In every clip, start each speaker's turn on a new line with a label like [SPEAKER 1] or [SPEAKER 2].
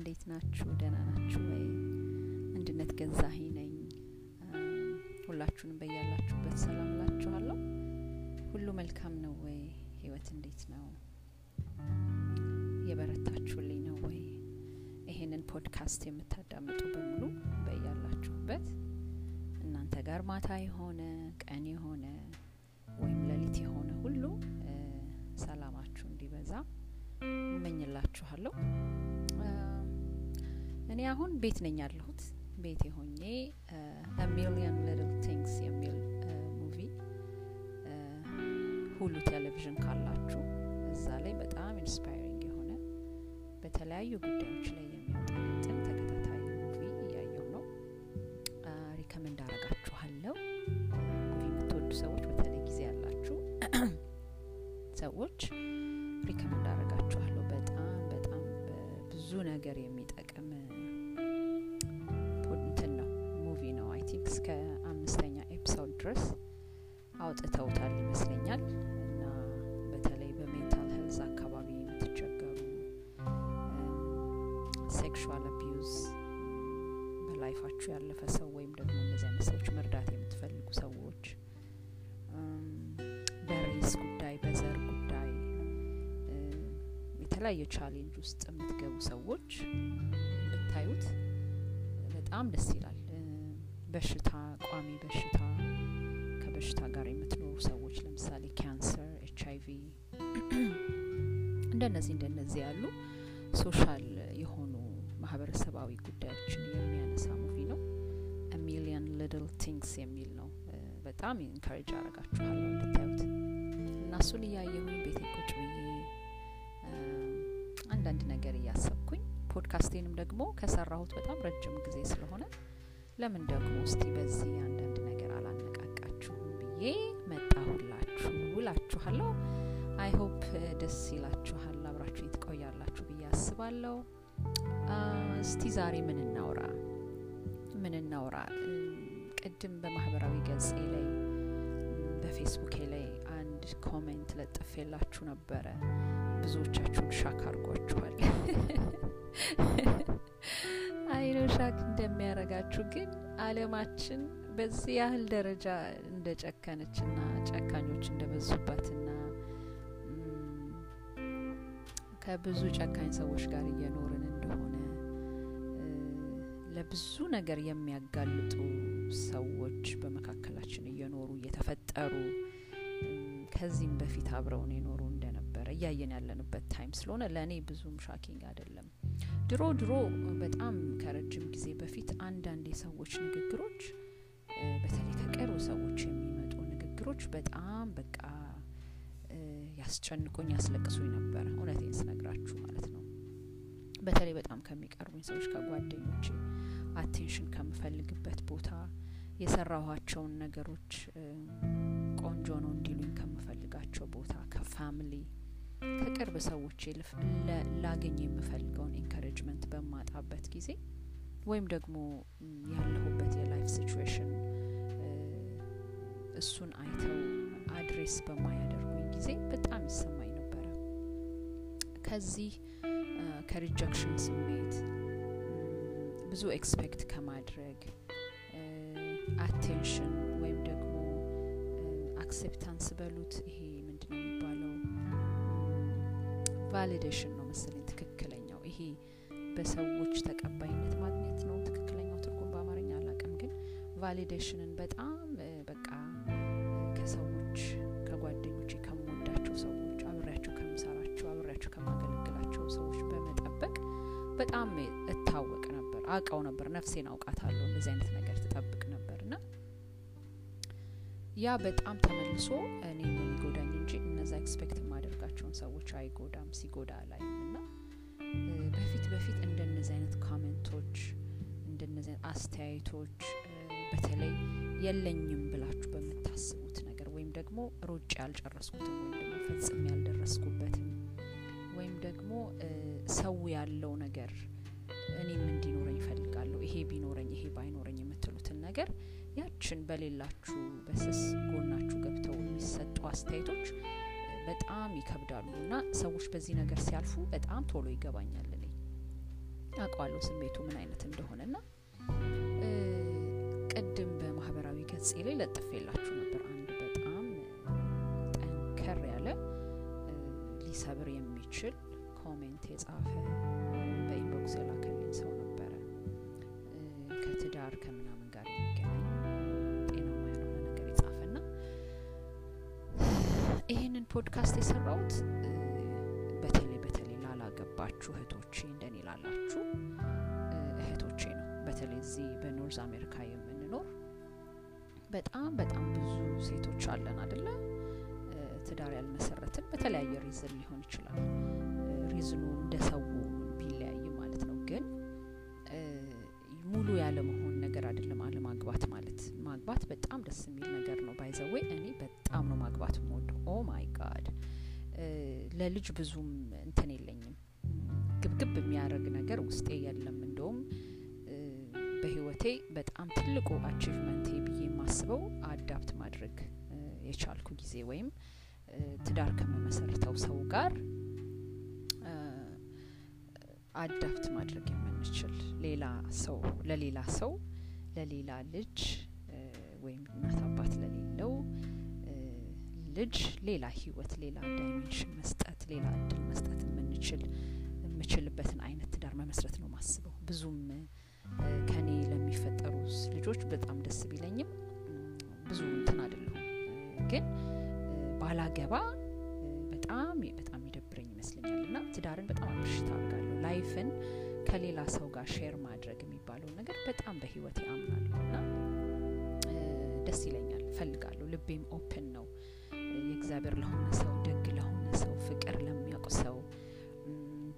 [SPEAKER 1] እንዴት ናችሁ? ደህና ናችሁ ወይ? አንድነት ገዛኸኝ ነኝ። ሁላችሁንም በያላችሁበት ሰላም እላችኋለሁ። ሁሉ መልካም ነው ወይ? ህይወት እንዴት ነው? የበረታችሁልኝ ነው ወይ? ይሄንን ፖድካስት የምታዳምጡ በሙሉ በያላችሁበት እናንተ ጋር ማታ የሆነ ቀን የሆነ ወይም ሌሊት የሆነ ሁሉ ሰላማችሁ እንዲበዛ እመኝላችኋለሁ። እኔ አሁን ቤት ነኝ ያለሁት። ቤት ሆኜ Million Little Things የሚል movie Hulu ቴሌቪዥን ካላችሁ እዛ ላይ በጣም inspiring የሆነ በተለያዩ ጉዳዮች ላይ የሚያጠነጥን ተከታታይ movie እያየሁ ነው። recommend አረጋችኋለሁ። movie የምትወዱ ሰዎች፣ በተለይ ጊዜ ያላችሁ ሰዎች recommend አረጋችኋለሁ። በጣም በጣም ብዙ ነገር የሚጠቅም ድረስ አውጥተውታል ይመስለኛል እና በተለይ በ mental health አካባቢ የምትቸገሩ sexual abuse በ life ኣችሁ ያለፈ ሰው ወይም ደግሞ እነዚህ አይነት ሰዎች መርዳት የምትፈልጉ ሰዎች በ race ጉዳይ በዘር ጉዳይ የተለያየ challenge ውስጥ የምትገቡ ሰዎች ብታዩት በጣም ደስ ይላል። በሽታ ቋሚ በሽታ ከበሽታ ጋር የምትኖሩ ሰዎች ለምሳሌ ካንሰር፣ ኤች አይቪ እንደነዚህ እንደነዚህ ያሉ social የሆኑ ማህበረሰባዊ ጉዳዮችን የሚያነሳ movie ነው። Million Little Things የሚል ነው። በጣም encourage አረጋችኋለሁ እንድታዩት እና እሱን እያየሁኝ ቤቴ ቁጭ ብዬ አንዳንድ ነገር እያሰብኩኝ ፖድካስቴንም ደግሞ ከሰራሁት በጣም ረጅም ጊዜ ስለሆነ ለምን ደግሞ እስቲ በዚህ አንዳንድ ብዬ መጣሁላችሁ እላችኋለሁ። I hope ደስ ይላችኋል፣ አብራችሁ ትቆያላችሁ ብዬ አስባለሁ። እስቲ ዛሬ ምን እናውራ ምን እናውራ? ቅድም በማህበራዊ ገጼ ላይ በፌስቡኬ ላይ አንድ comment ለጥፌላችሁ ነበረ። ብዙዎቻችሁን shock አድርጓችኋል። I know shock እንደሚያረጋችሁ ግን አለማችን በዚህ ያህል ደረጃ እንደ ጨከነችና ጨካኞች እንደበዙባትና ከብዙ ጨካኝ ሰዎች ጋር እየኖርን እንደሆነ ለብዙ ነገር የሚያጋልጡ ሰዎች በመካከላችን እየኖሩ እየተፈጠሩ ከዚህም በፊት አብረውን የኖሩ እንደነበረ እያየን ያለንበት time ስለሆነ ለእኔ ብዙም shocking አይደለም። ድሮ ድሮ በጣም ከረጅም ጊዜ በፊት አንዳንድ የሰዎች ንግግሮች በተለይ ሰዎች የሚመጡ ንግግሮች በጣም በቃ ያስጨንቁኝ፣ ያስለቅሱኝ ነበረ። እውነቴን ስነግራችሁ ማለት ነው። በተለይ በጣም ከሚቀርቡኝ ሰዎች ከጓደኞቼ attention ከምፈልግበት ቦታ የሰራኋቸውን ነገሮች ቆንጆ ነው እንዲሉኝ ከምፈልጋቸው ቦታ ከ family ከቅርብ ሰዎች ላገኝ የምፈልገውን encouragement በማጣበት ጊዜ ወይም ደግሞ ያለሁበት የ life situation እሱን አይተው address በማያደርጉኝ ጊዜ በጣም ይሰማኝ ነበረ። ከዚህ ከ rejection ስሜት ብዙ expect ከማድረግ attention ወይም ደግሞ acceptance በሉት ይሄ ምንድን ነው የሚባለው validation ነው መሰለኝ ትክክለኛው ይሄ በሰዎች ተቀባይነት ማግኘት ነው ትክክለኛው ትርጉም በአማርኛ አላቅም ግን validation ን በጣም ነፍሴን አውቃታለሁ። እንደዚህ አይነት ነገር ትጠብቅ ነበር እና ያ በጣም ተመልሶ እኔ የሚጎዳኝ እንጂ እነዛ expect የማደርጋቸውን ሰዎች አይጎዳም ሲጎዳ ላይም እና በፊት በፊት እንደነዚህ አይነት comment ኦች እንደነዚህ አይነት አስተያየቶች በተለይ የለኝም ብላችሁ በምታስቡት ነገር ወይም ደግሞ ሮጬ ያልጨረስኩትም ወይም ደግሞ ፈጽሞ ያልደረስኩበትም ወይም ደግሞ ሰው ያለው ነገር እኔም እንዲኖረኝ እፈልጋለሁ ይሄ ቢኖረኝ ይሄ ባይኖረኝ የምትሉትን ነገር ያችን በሌላችሁ በስስ ጎናችሁ ገብተው የሚሰጡ አስተያየቶች በጣም ይከብዳሉ። እና ሰዎች በዚህ ነገር ሲያልፉ በጣም ቶሎ ይገባኛል እኔ። አውቀዋለሁ ስሜቱ ምን አይነት እንደሆነ። ና ቅድም በማህበራዊ ገጽ ላይ ለጥፌላችሁ ነበር። አንድ በጣም ጠንከር ያለ ሊሰብር የሚችል comment የጻፈ በ inbox የላከልኝ ሰው ከትዳር ከምናምን ጋር የሚገናኝ ጤናማ ያልሆነ ነገር የጻፈ ና ይህንን ፖድካስት የሰራሁት በተለይ በተለይ ላላገባችሁ እህቶቼ እንደኔ ላላችሁ እህቶቼ ነው። በተለይ እዚህ በ North America የምንኖር በጣም በጣም ብዙ ሴቶች አለን አደለ ትዳር ያልመሰረትን በተለያየ reason ሊሆን ይችላል። reason ኑ እንደ ሰው በጣም ደስ የሚል ነገር ነው። by the way እኔ በጣም ነው ማግባት የምወድ oh my God! ለልጅ ብዙም እንትን የለኝም። ግብግብ የሚያደርግ ነገር ውስጤ የለም። እንደውም በህይወቴ በጣም ትልቁ achievement ኤ ብዬ የማስበው adopt ማድረግ የቻልኩ ጊዜ ወይም ትዳር ከመመሰርተው ሰው ጋር adopt ማድረግ የምንችል ሌላ ሰው ለሌላ ሰው ለሌላ ልጅ ወይም እናት አባት ለሌለው ልጅ ሌላ ህይወት ሌላ dimension መስጠት ሌላ እድል መስጠት የምንችል የምችልበትን አይነት ትዳር መመስረት ነው ማስበው ብዙም ከኔ ለሚፈጠሩ ልጆች በጣም ደስ ቢለኝም ብዙ እንትን አይደለሁም። ግን ባላገባ በጣም በጣም ይደብረኝ ይመስለኛል። እና ትዳርን በጣም appreciate አድርጋለሁ life ን ከሌላ ሰው ጋር share ማድረግ የሚባለውን ነገር በጣም በህይወት አምናለሁ። እና ደስ ይለኛል። ፈልጋለሁ ልቤም open ነው። የእግዚአብሔር ለሆነ ሰው ደግ ለሆነ ሰው ፍቅር ለሚያውቅ ሰው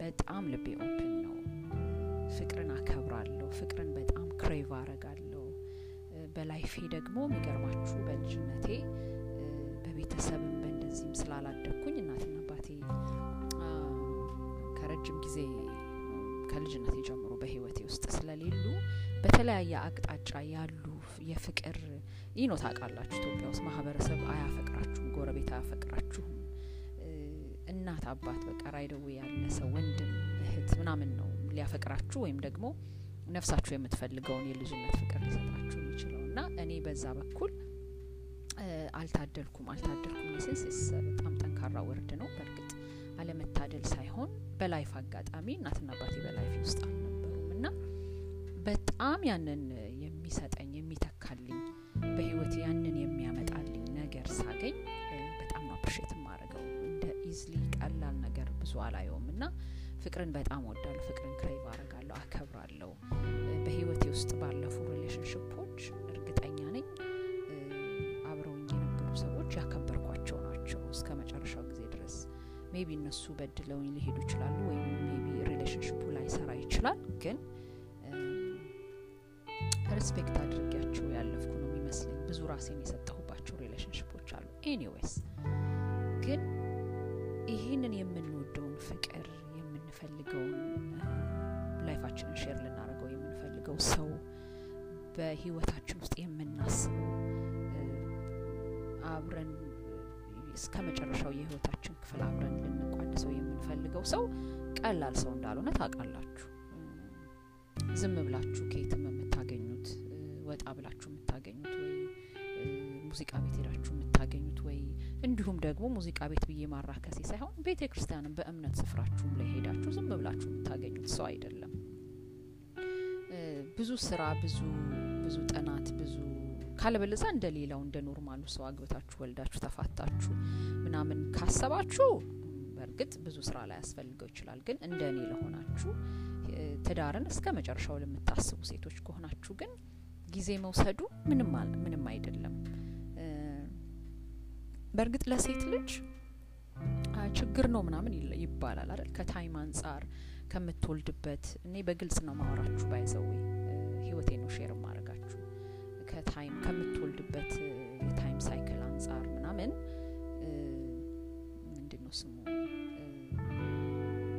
[SPEAKER 1] በጣም ልቤ open ነው። ፍቅርን አከብራለሁ። ፍቅርን በጣም crave አረጋለሁ በ life ኤ ደግሞ የሚገርማችሁ በልጅነቴ በቤተሰብም በእንደዚህም ስላላደግኩኝ እናትና አባቴ ከረጅም ጊዜ ከልጅነቴ ጀምሮ በህይወቴ ውስጥ ስለሌሉ በተለያየ አቅጣጫ ያሉ የፍቅር ይህ ነው ታውቃላችሁ። ኢትዮጵያ ውስጥ ማህበረሰብ አያፈቅራችሁም ጎረቤት አያፈቅራችሁም። እናት አባት በቃ ራይደዌ ያለ ሰው ወንድም እህት ምናምን ነው ሊያፈቅራችሁ ወይም ደግሞ ነፍሳችሁ የምትፈልገውን የልጅነት ፍቅር ሊሰጣችሁ የሚችለው እና እኔ በዛ በኩል አልታደልኩም አልታደልኩም ሴንስ በጣም ጠንካራ word ነው። በእርግጥ አለመታደል ሳይሆን በ life አጋጣሚ እናትና አባቴ በ life ውስጥ አልነበሩም እና በጣም ያንን የሚተካልኝ በህይወት ያንን የሚያመጣልኝ ነገር ሳገኝ በጣም ነው appreciate እንደ easily ቀላል ነገር ብዙ አላየውም። እና ፍቅርን በጣም ወዳለሁ ፍቅርን crave አረጋለሁ አከብራለሁ። በህይወቴ ውስጥ ባለፉ relationship ኦች እርግጠኛ ነኝ አብረውኝ የነበሩ ሰዎች ያከበርኳቸው ናቸው እስከ መጨረሻው ጊዜ ድረስ። maybe እነሱ በድለውኝ ሊሄዱ ይችላሉ ወይም maybe relationship ኡ ላይ ሰራ ይችላል። ግን respect አድርጊያቸው ራሴን የሰጠሁባቸው relationship ኦች አሉ። anyways ግን ይህንን የምንወደውን ፍቅር የምንፈልገውን life ኣችንን share ልናደርገው የምንፈልገው ሰው በህይወታችን ውስጥ የምናስበው አብረን እስከ መጨረሻው የህይወታችን ክፍል አብረን ልንቋደሰው የምንፈልገው ሰው ቀላል ሰው እንዳልሆነ ታውቃላችሁ። ዝም ብላችሁ ከየትም የምታገኙት ወጣ ብላችሁ የምታገኙት ወይ ሙዚቃ ቤት ሄዳችሁ የምታገኙት ወይ? እንዲሁም ደግሞ ሙዚቃ ቤት ብዬ ማራከሴ ሳይሆን ቤተ ክርስቲያንም በእምነት ስፍራችሁም ላይ ሄዳችሁ ዝም ብላችሁ የምታገኙት ሰው አይደለም። ብዙ ስራ ብዙ ብዙ ጥናት ብዙ ካለበለዛ እንደ ሌላው እንደ ኖርማሉ ሰው አግብታችሁ ወልዳችሁ ተፋታችሁ ምናምን ካሰባችሁ በእርግጥ ብዙ ስራ ላይ ያስፈልገው ይችላል። ግን እንደ እኔ ለሆናችሁ ትዳርን እስከ መጨረሻው ለምታስቡ ሴቶች ከሆናችሁ ግን ጊዜ መውሰዱ ምንም ምንም አይደለም በእርግጥ ለሴት ልጅ ችግር ነው ምናምን ይባላል አይደል? ከታይም አንጻር ከምትወልድበት። እኔ በግልጽ ነው ማወራችሁ by the way ህይወቴ ነው share ማድረጋችሁ ከ time ከምትወልድበት የ time cycle አንጻር ምናምን። ምንድን ነው ስሙ?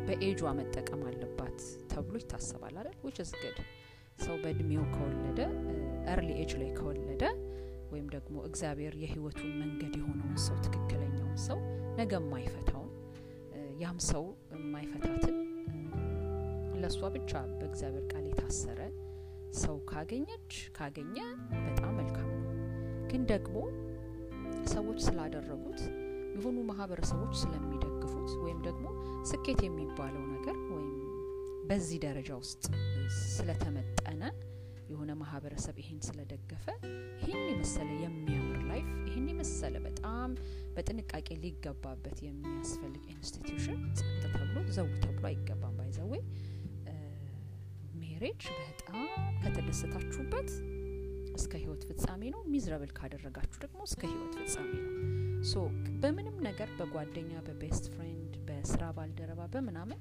[SPEAKER 1] በኤጇ መጠቀም አለባት ተብሎ ይታሰባል አይደል? which is good ሰው በእድሜው ከወለደ early age ላይ ከወለደ ወይም ደግሞ እግዚአብሔር የህይወቱን መንገድ የሆነውን ሰው ትክክለኛውን ሰው ነገ የማይፈታውን ያም ሰው የማይፈታትን ለእሷ ብቻ በእግዚአብሔር ቃል የታሰረ ሰው ካገኘች ካገኘ በጣም መልካም ነው። ግን ደግሞ ሰዎች ስላደረጉት የሆኑ ማህበረሰቦች ስለሚደግፉት ወይም ደግሞ ስኬት የሚባለው ነገር ወይም በዚህ ደረጃ ውስጥ ስለተመጠነ የሆነ ማህበረሰብ ይሄን ስለደገፈ ይህን የመሰለ የሚያምር life ይህን የመሰለ በጣም በጥንቃቄ ሊገባበት የሚያስፈልግ institution ጸጥ ተብሎ ዘው ተብሎ አይገባም። by the way marriage በጣም ከተደሰታችሁበት እስከ ህይወት ፍጻሜ ነው። miserable ካደረጋችሁ ደግሞ እስከ ህይወት ፍጻሜ ነው። so በምንም ነገር በጓደኛ በ best friend በስራ ባልደረባ በምናምን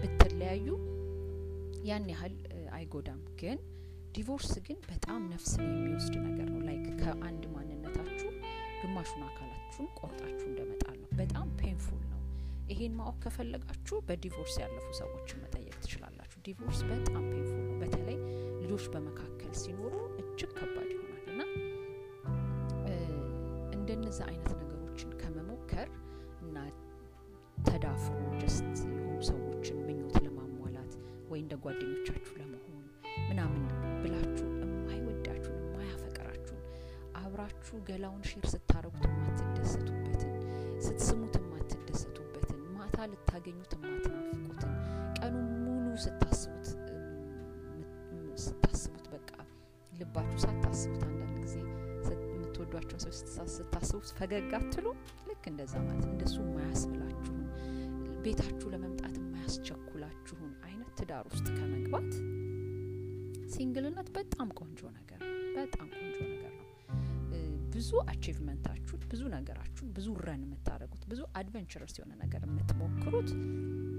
[SPEAKER 1] ብትለያዩ ያን ያህል አይጎዳም። ግን divorce ግን በጣም ነፍስን የሚወስድ ነገር ነው። like ከአንድ ማንነታችሁ ግማሹን አካላችሁን ቆርጣችሁ እንደመጣል ነው። በጣም painful ነው። ይሄን ማወቅ ከፈለጋችሁ በ divorce ያለፉ ሰዎችን መጠየቅ ትችላላችሁ። divorce በጣም painful ነው። በተለይ ልጆች በመካከል ሲኖሩ እጅግ ከባድ ገላውን share ስታረጉት የማትደሰቱበትን ስትስሙት የማትደሰቱበትን ማታ ልታገኙት የማትናፍቁትን ቀኑን ሙሉ ስታስቡት ስታስቡት በቃ ልባችሁ ሳታስቡት አንዳንድ ጊዜ የምትወዷቸው ሰዎች ስታስቡት ፈገግ አትሉ። ልክ እንደዛ ማለት እንደሱ የማያስብላችሁን ቤታችሁ ለመምጣት የማያስቸኩላችሁን አይነት ትዳር ውስጥ ከመግባት ሲንግልነት በጣም ቆንጆ ነገር በጣም ብዙ አቺቭመንታችሁን፣ ብዙ ነገራችሁን፣ ብዙ ረን የምታደርጉት፣ ብዙ አድቨንቸረስ የሆነ ነገር የምትሞክሩት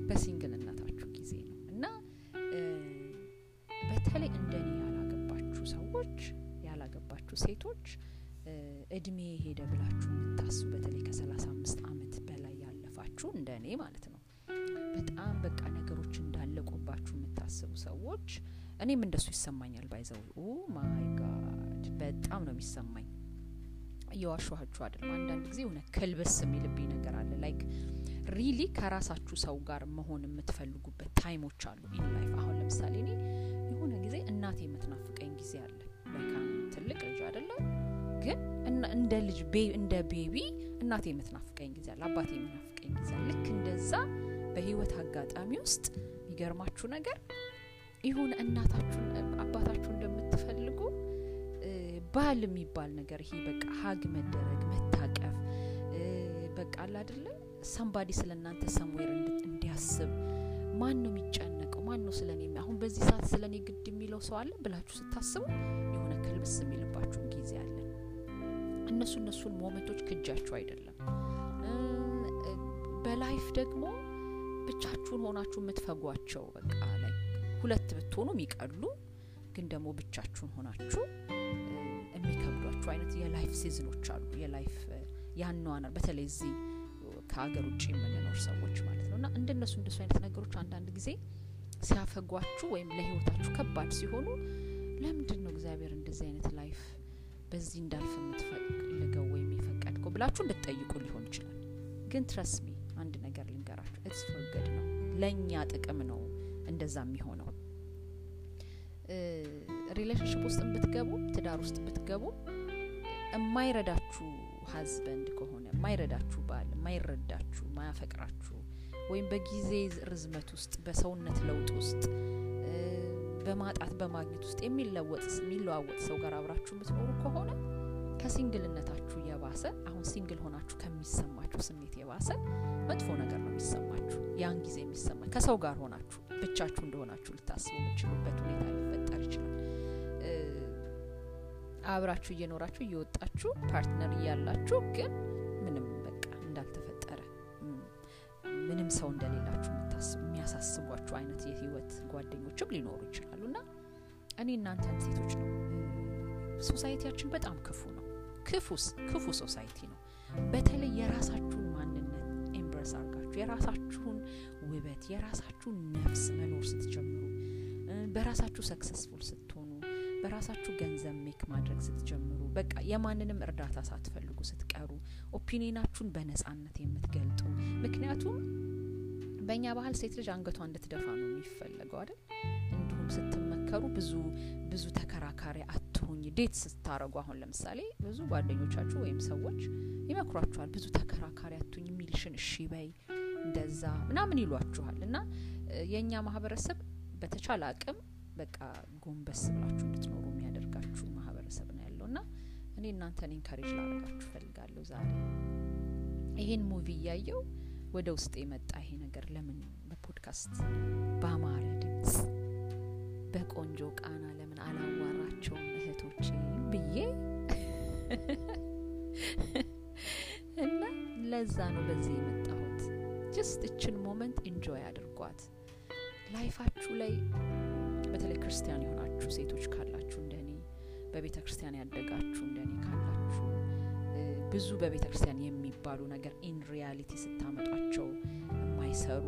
[SPEAKER 1] በሲንግልነታችሁ ጊዜ ነው እና በተለይ እንደኔ ያላገባችሁ ሰዎች ያላገባችሁ ሴቶች እድሜ ሄደ ብላችሁ የምታስቡ በተለይ ከሰላሳ አምስት አመት በላይ ያለፋችሁ እንደ እኔ ማለት ነው በጣም በቃ ነገሮች እንዳለቁባችሁ የምታስቡ ሰዎች እኔም እንደሱ ይሰማኛል። by the way oh my God በጣም ነው የሚሰማኝ። እየዋሸኋችሁ አይደለም። አንዳንድ ጊዜ የሆነ ክብስ የሚልብኝ ነገር አለ። like really ከራሳችሁ ሰው ጋር መሆን የምትፈልጉበት time ኦች አሉ in life። አሁን ለምሳሌ እኔ የሆነ ጊዜ እናቴ የምትናፍቀኝ ጊዜ አለ። በቃ ትልቅ ልጅ አይደለም ግን እንደ ልጅ እንደ baby እናቴ የምትናፍቀኝ ጊዜ አለ። አባቴ የምናፍቀኝ ጊዜ አለ። ልክ እንደዛ በህይወት አጋጣሚ ውስጥ የሚገርማችሁ ነገር ይሁን እናታችሁን አባታችሁ እንደምትፈልጉ ባል የሚባል ነገር ይሄ በቃ ሀግ መደረግ መታቀፍ በቃ አለ አይደለ? ሰምባዲ ስለ እናንተ ሰምዌር እንዲያስብ። ማን ነው የሚጨነቀው? ማን ነው ስለ እኔ አሁን በዚህ ሰዓት ስለ እኔ ግድ የሚለው ሰው አለ ብላችሁ ስታስቡ የሆነ ክልብስ የሚልባችሁን ጊዜ አለ። እነሱ እነሱን ሞመንቶች ክጃችሁ አይደለም። በላይፍ ደግሞ ብቻችሁን ሆናችሁ የምትፈጓቸው በቃ ላይ ሁለት ብትሆኑ የሚቀሉ ግን ደግሞ ብቻችሁን ሆናችሁ የሚከብዷችሁ አይነት የላይፍ ሲዝኖች አሉ። የላይፍ ያኗኗር በተለይ እዚህ ከሀገር ውጭ የምንኖር ሰዎች ማለት ነው እና እንደነሱ እንደሱ አይነት ነገሮች አንዳንድ ጊዜ ሲያፈጓችሁ ወይም ለህይወታችሁ ከባድ ሲሆኑ ለምንድን ነው እግዚአብሔር እንደዚህ አይነት life በዚህ እንዳልፍ የምትፈልገው ወይም የፈቀድከው ብላችሁ እንድትጠይቁ ሊሆን ይችላል። ግን trust me አንድ ነገር ልንገራችሁ፣ it's ነው፣ ለእኛ ጥቅም ነው እንደዛ የሚሆነው። relationship ውስጥ ብትገቡ፣ ትዳር ውስጥ ብትገቡ የማይረዳችሁ husband ከሆነ የማይረዳችሁ ባል፣ የማይረዳችሁ፣ ማያፈቅራችሁ ወይም በጊዜ ርዝመት ውስጥ በሰውነት ለውጥ ውስጥ በማጣት በማግኘት ውስጥ የሚለወጥ የሚለዋወጥ ሰው ጋር አብራችሁ የምትኖሩ ከሆነ ከ single ነታችሁ የባሰ አሁን single ሆናችሁ ከሚሰማችሁ ስሜት የባሰ መጥፎ ነገር ነው የሚሰማችሁ። ያን ጊዜ የሚሰማ ከሰው ጋር ሆናችሁ ብቻችሁ እንደሆናችሁ ልታስቡ የምችሉበት ሁኔታ ሊፈጠር ይችላል። አብራችሁ እየኖራችሁ እየወጣችሁ partner እያላችሁ ግን ምንም በቃ እንዳልተፈጠረ ምንም ሰው እንደሌላችሁ የሚያሳስቧችሁ አይነት የህይወት ጓደኞችም ሊኖሩ ይችላሉ እና እኔ እናንተን ሴቶች ነው society ያችን በጣም ክፉ ነው። ክፉስ ክፉ society ነው። በተለይ የራሳችሁን ማንነት embrace አርጋችሁ የራሳችሁን ውበት የራሳችሁን ነፍስ መኖር ስትጀምሩ፣ በራሳችሁ successful ስትሆኑ፣ በራሳችሁ ገንዘብ make ማድረግ ስትጀምሩ፣ በቃ የማንንም እርዳታ ሳትፈልጉ ስትቀሩ፣ ኦፒኒናችሁን በነጻነት የምትገልጡ ምክንያቱም በእኛ ባህል ሴት ልጅ አንገቷ እንድትደፋ ነው የሚፈለገው አይደል? እንዲሁም ስትመከሩ ብዙ ብዙ ተከራካሪ አትሁኝ። ዴት ስታረጉ አሁን ለምሳሌ ብዙ ጓደኞቻችሁ ወይም ሰዎች ይመክሯችኋል። ብዙ ተከራካሪ አትሁኝ፣ የሚልሽን እሺ በይ እንደዛ ምናምን ይሏችኋል። እና የእኛ ማህበረሰብ በተቻለ አቅም በቃ ጎንበስ ብላችሁ እንድትኖሩ የሚያደርጋችሁ ማህበረሰብ ነው ያለው እና እኔ እናንተን encourage ላደርጋችሁ ፈልጋለሁ። ዛሬ ይሄን movie እያየው ወደ ውስጥ የመጣ ይሄ ነገር ለምን በፖድካስት በአማረ ድምጽ በቆንጆ ቃና ለምን አላዋራቸውም እህቶቼ ብዬ እና ለዛ ነው በዚህ የመጣሁት። just እችን moment enjoy አድርጓት። life ኣችሁ ላይ በተለይ ክርስቲያን የሆናችሁ ሴቶች ካላችሁ እንደኔ በቤተ ክርስቲያን ያደጋችሁ እንደኔ ካላችሁ ብዙ በቤተ ክርስቲያን የሚባሉ ነገር in reality ስታመጧቸው የማይሰሩ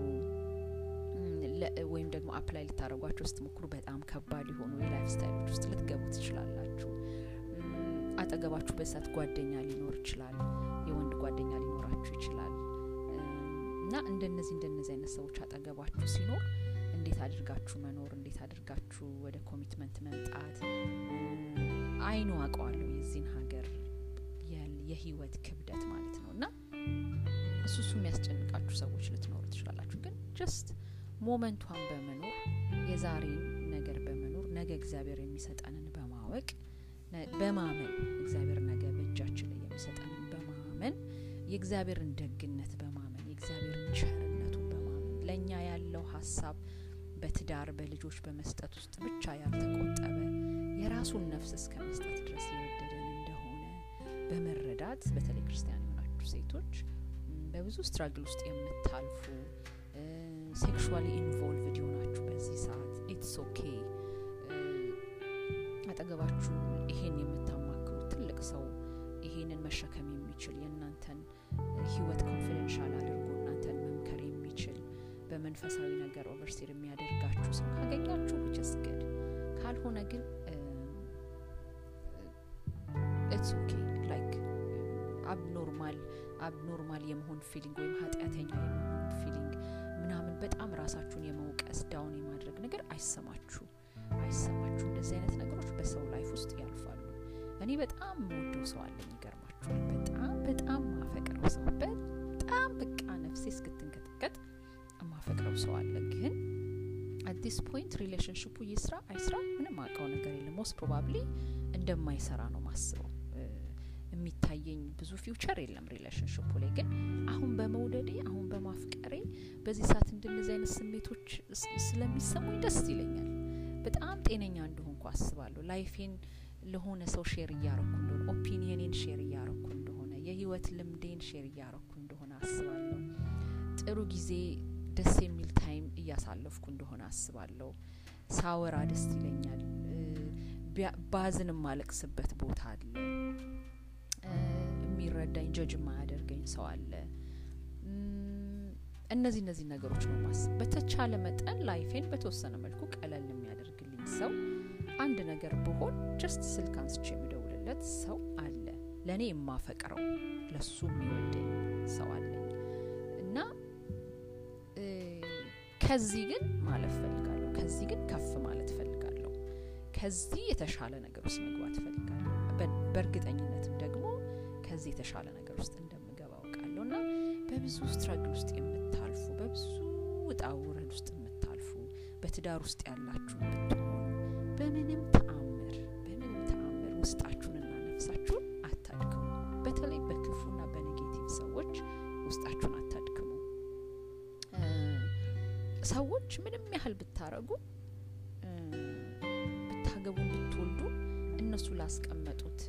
[SPEAKER 1] ወይም ደግሞ apply ልታደረጓቸው ስትሞክሩ በጣም ከባድ የሆኑ የ life style ኦች ውስጥ ልትገቡ ትችላላችሁ። አጠገባችሁ በሳት ጓደኛ ሊኖር ይችላል፣ የወንድ ጓደኛ ሊኖራችሁ ይችላል እና እንደነዚህ እንደነዚህ አይነት ሰዎች አጠገባችሁ ሲኖር እንዴት አድርጋችሁ መኖር እንዴት አድርጋችሁ ወደ commitment መምጣት አይኑ አውቀዋለሁ የዚህን ሀገር የህይወት ክብደት ማለት ነው እና እሱ እሱ የሚያስጨንቃችሁ ሰዎች ልትኖሩ ትችላላችሁ። ግን just moment ኧን በመኖር የዛሬን ነገር በመኖር ነገ እግዚአብሔር የሚሰጠንን በማወቅ በማመን እግዚአብሔር ነገ በእጃችን ላይ የሚሰጠንን በማመን የእግዚአብሔርን ደግነት በማመን የእግዚአብሔርን ቸርነቱን በማመን ለእኛ ያለው ሀሳብ በትዳር በልጆች በመስጠት ውስጥ ብቻ ያልተቆጠበ የራሱን ነፍስ እስከ መስጠት ድረስ የወደደን እንደሆነ በመረዳት በተለይ ክርስቲያን የሆናችሁ ሴቶች በብዙ struggle ውስጥ የምታልፉ sexually involved የሆናችሁ በዚህ ሰዓት it's okay። አጠገባችሁ ይሄን የምታማክሩት ትልቅ ሰው ይሄንን መሸከም የሚችል የእናንተን ህይወት confidential የሚችል በመንፈሳዊ ነገር ኦቨርሲር የሚያደርጋችሁ ሰው ካገኛችሁ just good ካልሆነ ግን it's okay like abnormal abnormal የመሆን feeling ወይም ኃጢአተኛ የመሆን feeling ምናምን በጣም ራሳችሁን የመውቀስ down የማድረግ ነገር አይሰማችሁ አይሰማችሁ። እንደዚህ አይነት ነገሮች በሰው life ውስጥ ያልፋሉ። እኔ በጣም የምወደው ሰው አለኝ፣ ይገርማችኋል። በጣም በጣም ማፈቅረው ሰው በጣም በቃ ነፍሴ እስክትንቀጥቀጥ የማፈቅረው ሰው አለ። ግን at this point relationship ኡ ይስራ አይስራ ምንም አውቀው ነገር የለም። most probably እንደማይሰራ ነው ማስበው። የሚታየኝ ብዙ future የለም relationship ኡ ላይ። ግን አሁን በመውደዴ አሁን በማፍቀሬ በዚህ ሰዓት እንደነዚህ አይነት ስሜቶች ስለሚሰሙኝ ደስ ይለኛል። በጣም ጤነኛ እንደሆንኩ አስባለሁ። life ኤን ለሆነ ሰው share እያረኩ እንደሆነ፣ opinion ኤን share እያረኩ እንደሆነ፣ የህይወት ልምዴን share እያረኩ እንደሆነ አስባለሁ። ጥሩ ጊዜ ደስ የሚል time እያሳለፍኩ እንደሆነ አስባለሁ። ሳወራ ደስ ይለኛል። ባዝን የማለቅስበት ቦታ አለ። የሚረዳኝ ጀጅ የማያደርገኝ ሰው አለ። እነዚህ እነዚህ ነገሮች ነው ማስብ። በተቻለ መጠን life ኤን በተወሰነ መልኩ ቀለል የሚያደርግልኝ ሰው አንድ ነገር ብሆን just ስልክ አንስቼ የምደውልለት ሰው አለ። ለእኔ የማፈቅረው ለሱ የሚወደኝ ሰው አለኝ ከዚህ ግን ማለፍ ፈልጋለሁ። ከዚህ ግን ከፍ ማለት ፈልጋለሁ። ከዚህ የተሻለ ነገር ውስጥ መግባት ፈልጋለሁ። በእርግጠኝነትም ደግሞ ከዚህ የተሻለ ነገር ውስጥ እንደምገባ አውቃለሁ እና በብዙ ስትራግል ውስጥ የምታልፉ በብዙ ውጣ ውስጥ የምታልፉ በትዳር ውስጥ ያላችሁ ብትሆኑ በምንም ተአምር በምንም ተአምር ውስጣችሁንና ነፍሳችሁን ሰዎች ምንም ያህል ብታረጉ ብታገቡ ብትወልዱ እነሱ ላስቀመጡት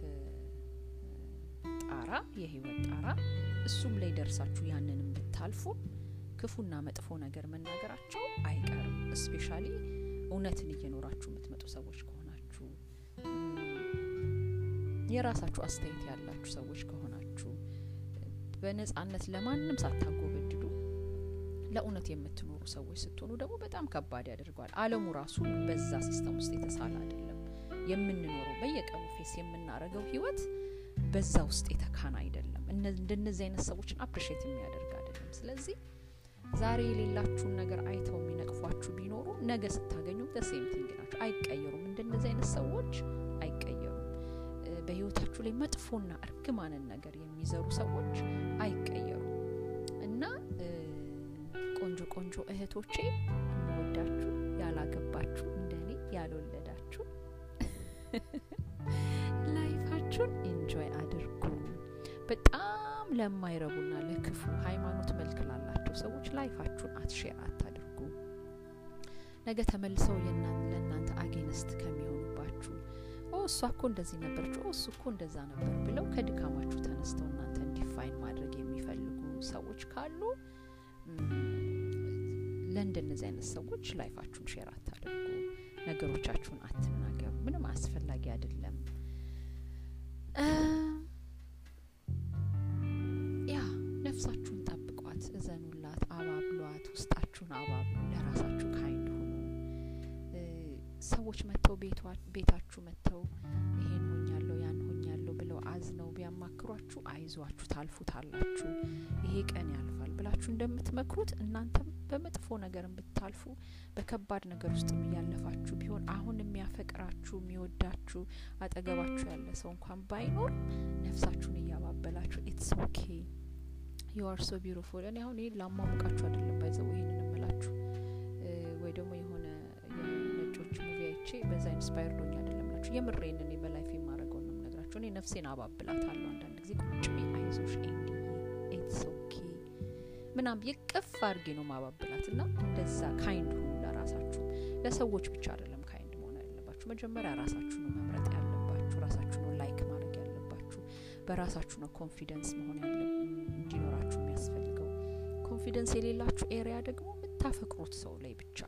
[SPEAKER 1] ጣራ የህይወት ጣራ እሱም ላይ ደርሳችሁ ያንንም ብታልፉ ክፉና መጥፎ ነገር መናገራቸው አይቀርም። እስፔሻሊ እውነትን እየኖራችሁ የምትመጡ ሰዎች ከሆናችሁ፣ የራሳችሁ አስተያየት ያላችሁ ሰዎች ከሆናችሁ፣ በነጻነት ለማንም ሳታጎበድዱ ለእውነት የምትኖሩ ሰዎች ስትሆኑ ደግሞ በጣም ከባድ ያደርገዋል። ዓለሙ ራሱ በዛ system ውስጥ የተሳለ አይደለም። የምንኖረው በየቀኑ face የምናደርገው ህይወት በዛ ውስጥ የተካን አይደለም። እንደነዚህ አይነት ሰዎችን appreciate የሚያደርግ አይደለም። ስለዚህ ዛሬ የሌላችሁን ነገር አይተው የሚነቅፏችሁ ቢኖሩ ነገ ስታገኙ ደሴም ናቸው። አይቀየሩም። እንደነዚህ አይነት ሰዎች አይቀየሩም። በህይወታችሁ ላይ መጥፎና እርግማንን ነገር የሚዘሩ ሰዎች አይቀየሩም ቆንጆ ቆንጆ እህቶቼ እንወዳችሁ ያላገባችሁ እንደኔ ያልወለዳችሁ life ኣችሁን enjoy አድርጉ። በጣም ለማይረቡና ለክፉ ሃይማኖት መልክ ላላቸው ሰዎች life ኣችሁን አት share አታድርጉ። ነገ ተመልሰው ለእናንተ against ከሚሆኑባችሁ oh እሷ እኮ እንደዚህ ነበረች፣ oh እሱ እኮ እንደዛ ነበር ብለው ከድካማችሁ ተነስተው እናንተ define ማድረግ የሚፈልጉ ሰዎች ካሉ ለእንደነዚህ አይነት ሰዎች life ኣችሁን share አታድርጉ። ነገሮቻችሁን አትናገሩ። ምንም አስፈላጊ አይደለም። ያ ነፍሳችሁን ጠብቋት፣ እዘኑላት፣ አባብሏት፣ ውስጣችሁን አባብሉ፣ ለራሳችሁ kind ሁኑ። ሰዎች መጥተው ቤታችሁ መጥተው ይሄን ሆኛለሁ ያን ሆኛለሁ ብለው አዝነው ቢያማክሯችሁ አይዟችሁ፣ ታልፉታላችሁ፣ ይሄ ቀን ያልፋል ብላችሁ እንደምትመክሩት እናንተም በመጥፎ ነገር ብታልፉ በከባድ ነገር ውስጥ እያለፋችሁ ቢሆን አሁን የሚያፈቅራችሁ የሚወዳችሁ አጠገባችሁ ያለ ሰው እንኳን ባይኖር ነፍሳችሁን እያባበላችሁ it's okay you are so beautiful። እኔ አሁን ይህን ላሟሙቃችሁ አይደለም by the way ይህንን እምላችሁ ወይ ደግሞ የሆነ የነጮች movie አይቼ በዛ inspired ሆኜ አይደለም ላችሁ የምሬን እኔ በ life የማደርገውን ነው የምነግራችሁ። እኔ ነፍሴን አባብላታለሁ አንዳንድ ጊዜ ቁጭ አይዞሽ ኤንዲ it's ምናም እቅፍ አድርጌ ነው ማባብላት እና እንደዛ kind ሁኑ ለራሳችሁ። ለሰዎች ብቻ አይደለም kind መሆን ያለባችሁ። መጀመሪያ ራሳችሁ ነው መምረጥ ያለባችሁ። ራሳችሁ ነው like ማድረግ ያለባችሁ። በራሳችሁ ነው confidence መሆን ያለ እንዲኖራችሁ የሚያስፈልገው። confidence የሌላችሁ area ደግሞ የምታፈቅሩት ሰው ላይ ብቻ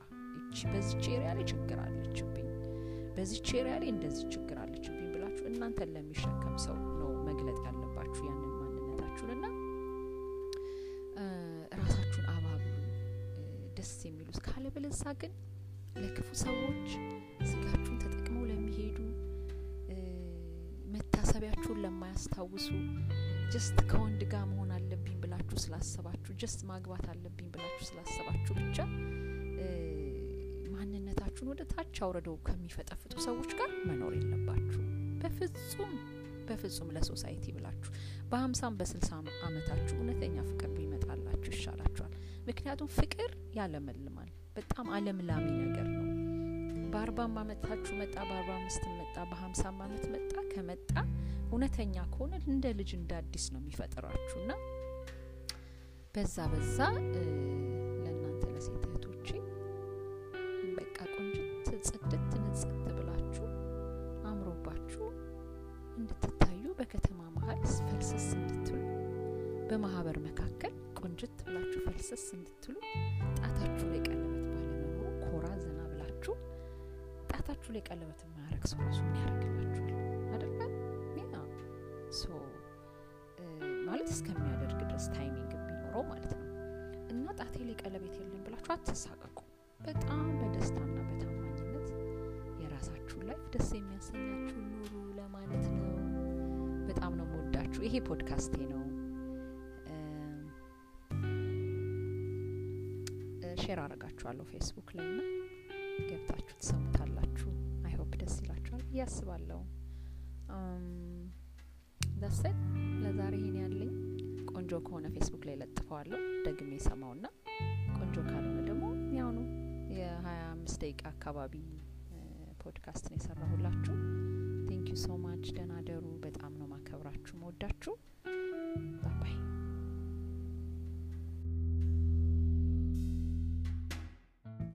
[SPEAKER 1] እቺ በዚች area ላይ ችግር አለችብኝ፣ በዚች area ላይ እንደዚህ ችግር አለችብኝ ብላችሁ እናንተን ለሚሸከም ሰው ነው መግለጥ ያለባችሁ ያንን ማንነታችሁን ደስ የሚሉት ካለበለዚያ ግን ለክፉ ሰዎች ስጋችሁን ተጠቅመው ለሚሄዱ መታሰቢያችሁን ለማያስታውሱ just ከወንድ ጋር መሆን አለብኝ ብላችሁ ስላሰባችሁ just ማግባት አለብኝ ብላችሁ ስላሰባችሁ ብቻ ማንነታችሁን ወደ ታች አውርደው ከሚፈጠፍጡ ሰዎች ጋር መኖር የለባችሁ በፍጹም በፍጹም ለ society ብላችሁ በሀምሳም በስልሳ አመታችሁ እውነተኛ ፍቅር ቢመጣላችሁ ይሻላችኋል። ምክንያቱም ፍቅር ያለመልማል። በጣም አለምላሚ ነገር ነው። በአርባም አመታችሁ መጣ፣ በአርባ አምስትም መጣ፣ በሀምሳም አመት መጣ ከመጣ እውነተኛ ከሆነ እንደ ልጅ እንደ አዲስ ነው የሚፈጥራችሁ እና በዛ በዛ ለእናንተ ለሴት ቢኖረው ማለት ነው። እና ጣቴ ላይ ቀለበት የለም ብላችሁ አትሳቀቁ። በጣም በደስታና በታማኝነት የራሳችሁን life ደስ የሚያሰኛችሁ ኑሩ ለማለት ነው። በጣም ነው መወዳችሁ። ይሄ ፖድካስቴ ነው። share አረጋችኋለሁ ፌስቡክ ላይ ና ገብታችሁ ትሰሙታላችሁ። I hope ደስ ይላችኋል ብዬ አስባለሁ። ቆንጆ ከሆነ ፌስቡክ ላይ ለጥፈዋለሁ ደግሜ ሰማውና ቆንጆ ካልሆነ ደግሞ ያው ነው የሀያ አምስት ደቂቃ አካባቢ ፖድካስት ነው የሰራሁላችሁ። Thank you so much። ደህና እደሩ። በጣም ነው ማከብራችሁ መወዳችሁ።